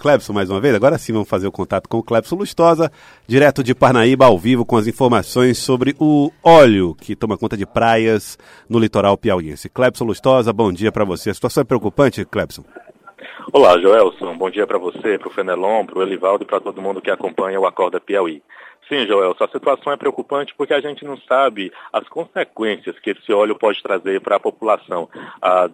Clebson mais uma vez. Agora sim vamos fazer o contato com o Clebson Lustosa, direto de Parnaíba, ao vivo, com as informações sobre o óleo que toma conta de praias no litoral piauiense. Clebson Lustosa, bom dia para você. A situação é preocupante, Clebson? Olá, Joelson. Bom dia para você, para o Fenelon, para o Elivaldo e para todo mundo que acompanha o Acorda Piauí. Sim, Joel, a situação é preocupante porque a gente não sabe as consequências que esse óleo pode trazer para a população. Ah,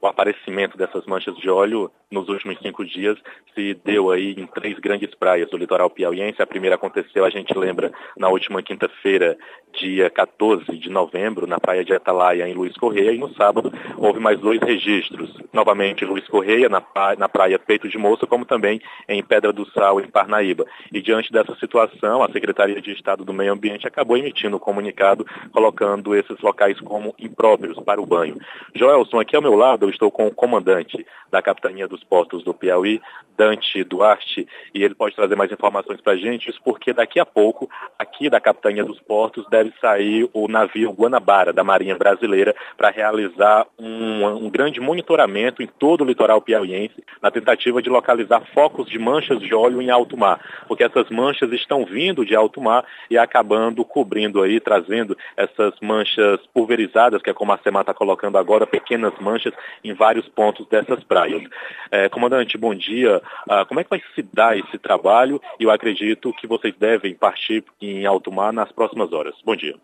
o aparecimento dessas manchas de óleo nos últimos cinco dias se deu aí em três grandes praias do litoral piauiense. A primeira aconteceu, a gente lembra, na última quinta-feira, dia 14 de novembro, na praia de Atalaia, em Luiz Correia, e no sábado houve mais dois registros. Novamente, Luiz Correia, na, na praia Peito de Moça, como também em Pedra do Sal, em Parnaíba. E diante dessa situação, a Secretaria de Estado do Meio Ambiente acabou emitindo um comunicado colocando esses locais como impróprios para o banho. Joelson, aqui ao meu lado eu estou com o comandante da Capitania dos Portos do Piauí, Dante Duarte, e ele pode trazer mais informações para a gente, isso porque daqui a pouco, aqui da Capitania dos Portos, deve sair o navio Guanabara, da Marinha Brasileira, para realizar um, um grande monitoramento em todo o litoral piauiense, na tentativa de localizar focos de manchas de óleo em alto mar, porque essas manchas estão vindo de alto mar e acabando cobrindo aí, trazendo essas manchas pulverizadas, que é como a SEMA está colocando agora, pequenas manchas em vários pontos dessas praias. É, comandante, bom dia. Ah, como é que vai se dar esse trabalho? Eu acredito que vocês devem partir em alto mar nas próximas horas. Bom dia.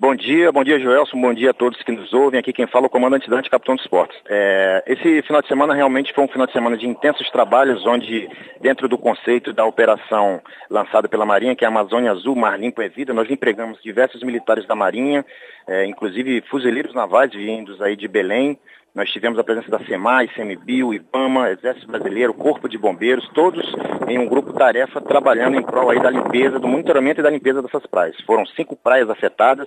Bom dia, bom dia Joelson, bom dia a todos que nos ouvem. Aqui quem fala é o comandante Dante, capitão dos esportes. É, esse final de semana realmente foi um final de semana de intensos trabalhos, onde dentro do conceito da operação lançada pela Marinha, que é a Amazônia Azul, Mar Limpo é Vida, nós empregamos diversos militares da Marinha, é, inclusive fuzileiros navais vindos aí de Belém, nós tivemos a presença da SEMAI, CMBio, IBAMA, Exército Brasileiro, Corpo de Bombeiros, todos em um grupo tarefa trabalhando em prol aí da limpeza, do monitoramento e da limpeza dessas praias. Foram cinco praias afetadas,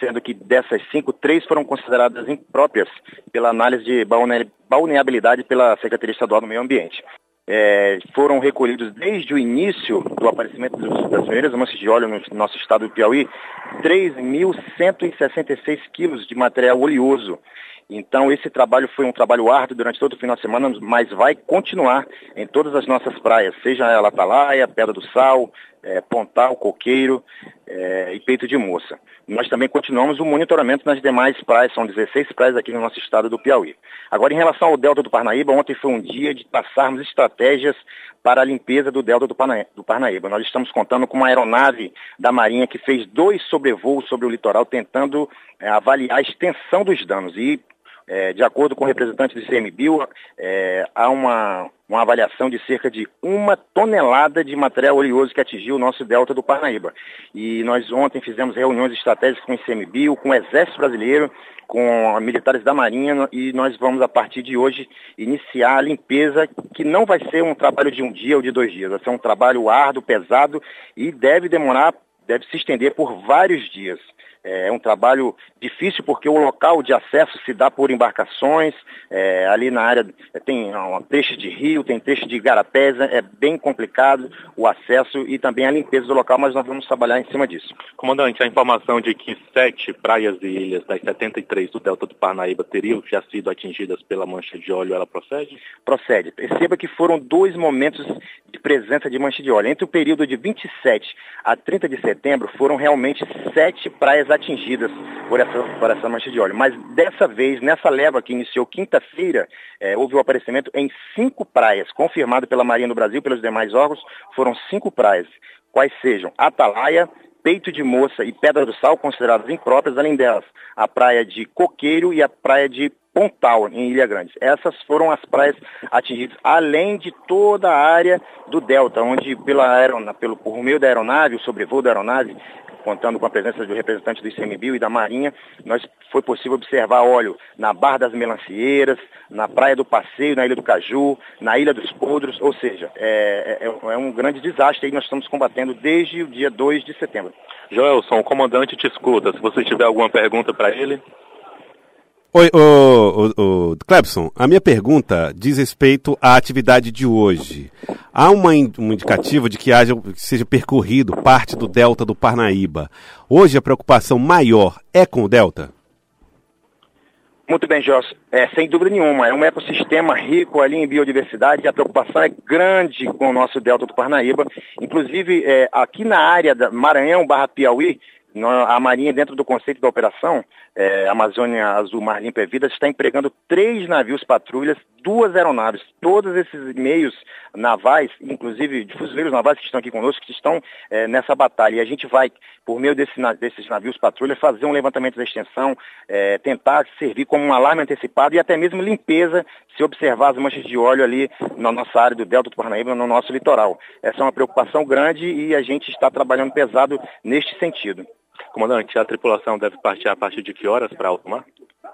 sendo que dessas cinco, três foram consideradas impróprias pela análise de balneabilidade pela Secretaria Estadual do Meio Ambiente. É, foram recolhidos desde o início do aparecimento das primeiras manchas de óleo no nosso estado do Piauí 3.166 quilos de material oleoso então, esse trabalho foi um trabalho árduo durante todo o final de semana, mas vai continuar em todas as nossas praias, seja ela Atalaia, Pedra do Sal, é, Pontal, Coqueiro é, e Peito de Moça. Nós também continuamos o monitoramento nas demais praias, são 16 praias aqui no nosso estado do Piauí. Agora, em relação ao Delta do Parnaíba, ontem foi um dia de passarmos estratégias para a limpeza do Delta do Parnaíba. Nós estamos contando com uma aeronave da Marinha que fez dois sobrevoos sobre o litoral, tentando é, avaliar a extensão dos danos. E é, de acordo com o representante do ICMBio, é, há uma, uma avaliação de cerca de uma tonelada de material oleoso que atingiu o nosso delta do Parnaíba. E nós ontem fizemos reuniões estratégicas com o ICMBio, com o Exército Brasileiro, com militares da Marinha e nós vamos, a partir de hoje, iniciar a limpeza, que não vai ser um trabalho de um dia ou de dois dias, vai ser um trabalho árduo, pesado e deve demorar, deve se estender por vários dias. É um trabalho difícil porque o local de acesso se dá por embarcações, é, ali na área tem um trecho de rio, tem trecho de garapés, é bem complicado o acesso e também a limpeza do local, mas nós vamos trabalhar em cima disso. Comandante, a informação de que sete praias e ilhas das 73 do Delta do Parnaíba teriam já sido atingidas pela mancha de óleo, ela procede? Procede. Perceba que foram dois momentos de presença de mancha de óleo. Entre o período de 27 a 30 de setembro, foram realmente sete praias atingidas por essa, por essa mancha de óleo. Mas dessa vez, nessa leva que iniciou quinta-feira, é, houve o aparecimento em cinco praias, confirmado pela Marinha do Brasil, pelos demais órgãos, foram cinco praias, quais sejam Atalaia, Peito de Moça e Pedra do Sal, consideradas impróprias, além delas, a praia de Coqueiro e a praia de Pontal, em Ilha Grande. Essas foram as praias atingidas, além de toda a área do Delta, onde pela pelo, por meio da aeronave, o sobrevoo da aeronave, contando com a presença do representante do ICMBio e da Marinha, nós foi possível observar óleo na Barra das Melancieiras, na Praia do Passeio, na Ilha do Caju, na Ilha dos Podros, ou seja, é, é, é um grande desastre e nós estamos combatendo desde o dia 2 de setembro. Joelson, o comandante te escuta. Se você tiver alguma pergunta para ele. Oi, o, o, o Clebson, a minha pergunta diz respeito à atividade de hoje. Há uma, um indicativo de que, haja, que seja percorrido parte do delta do Parnaíba. Hoje a preocupação maior é com o delta? Muito bem, Jorge. É, sem dúvida nenhuma, é um ecossistema rico ali em biodiversidade e a preocupação é grande com o nosso delta do Parnaíba. Inclusive, é, aqui na área da Maranhão barra Piauí, a Marinha, dentro do conceito da operação, é, Amazônia Azul Mar Limpa e Vida, está empregando três navios patrulhas, duas aeronaves. Todos esses meios navais, inclusive de fuzileiros navais que estão aqui conosco, que estão é, nessa batalha. E a gente vai, por meio desse, desses navios patrulha, fazer um levantamento da extensão, é, tentar servir como um alarme antecipado e até mesmo limpeza, se observar as manchas de óleo ali na nossa área do Delta do Parnaíba, no nosso litoral. Essa é uma preocupação grande e a gente está trabalhando pesado neste sentido. Comandante, a tripulação deve partir a partir de que horas para alto mar?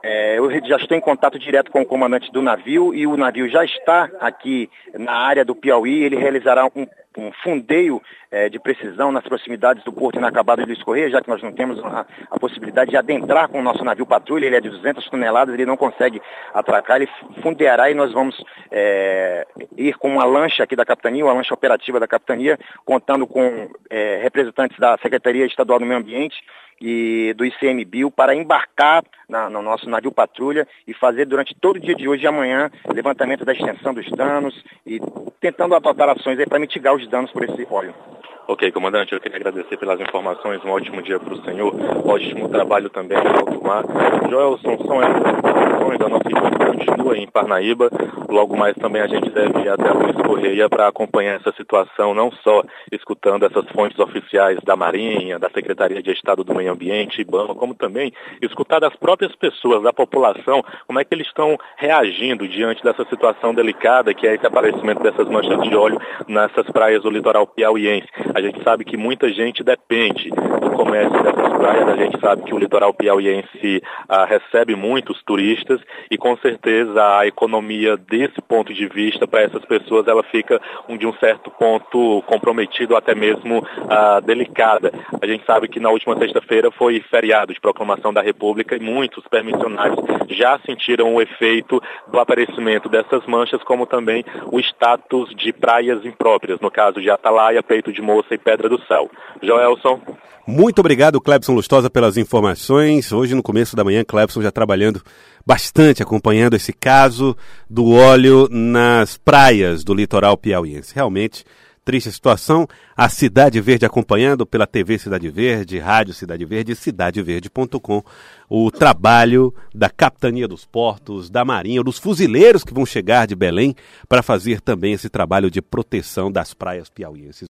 É, eu já estou em contato direto com o comandante do navio e o navio já está aqui na área do Piauí. Ele realizará um, um fundeio é, de precisão nas proximidades do porto inacabado de Luiz já que nós não temos a, a, possibilidade de adentrar com o nosso navio patrulha. Ele é de 200 toneladas, ele não consegue atracar, ele fundeará e nós vamos é, ir com uma lancha aqui da capitania, uma lancha operativa da capitania, contando com é, representantes da Secretaria Estadual do Meio Ambiente e do ICMBio para embarcar na, no nosso navio patrulha e fazer durante todo o dia de hoje e amanhã levantamento da extensão dos danos e tentando adotar ações para mitigar os danos por esse óleo. Ok, comandante, eu queria agradecer pelas informações, um ótimo dia para o senhor, ótimo trabalho também no alto mar. Joelson, são essas informações, a nossa equipe continua em Parnaíba, logo mais também a gente deve ir até a Luiz Correia para acompanhar essa situação, não só escutando essas fontes oficiais da Marinha, da Secretaria de Estado do Meio Ambiente, IBAMA, como também escutar das próprias pessoas, da população, como é que eles estão reagindo diante dessa situação delicada que é esse aparecimento dessas manchas de óleo nessas praias do litoral piauiense. A gente sabe que muita gente depende do comércio dessas praias, a gente sabe que o litoral piauiense ah, recebe muitos turistas e com certeza a economia desse ponto de vista para essas pessoas ela fica de um certo ponto comprometido, até mesmo ah, delicada. A gente sabe que na última sexta-feira foi feriado de proclamação da República e muitos permissionários já sentiram o efeito do aparecimento dessas manchas, como também o status de praias impróprias, no caso de Atalaia, Peito de Moça e Pedra do Céu. Joelson. Muito obrigado, Clebson Lustosa, pelas informações. Hoje, no começo da manhã, Clebson já trabalhando bastante, acompanhando esse caso do óleo nas praias do litoral piauiense. Realmente triste situação. A Cidade Verde acompanhando pela TV Cidade Verde, Rádio Cidade Verde cidadeverde.com o trabalho da Capitania dos Portos, da Marinha, dos fuzileiros que vão chegar de Belém para fazer também esse trabalho de proteção das praias piauienses.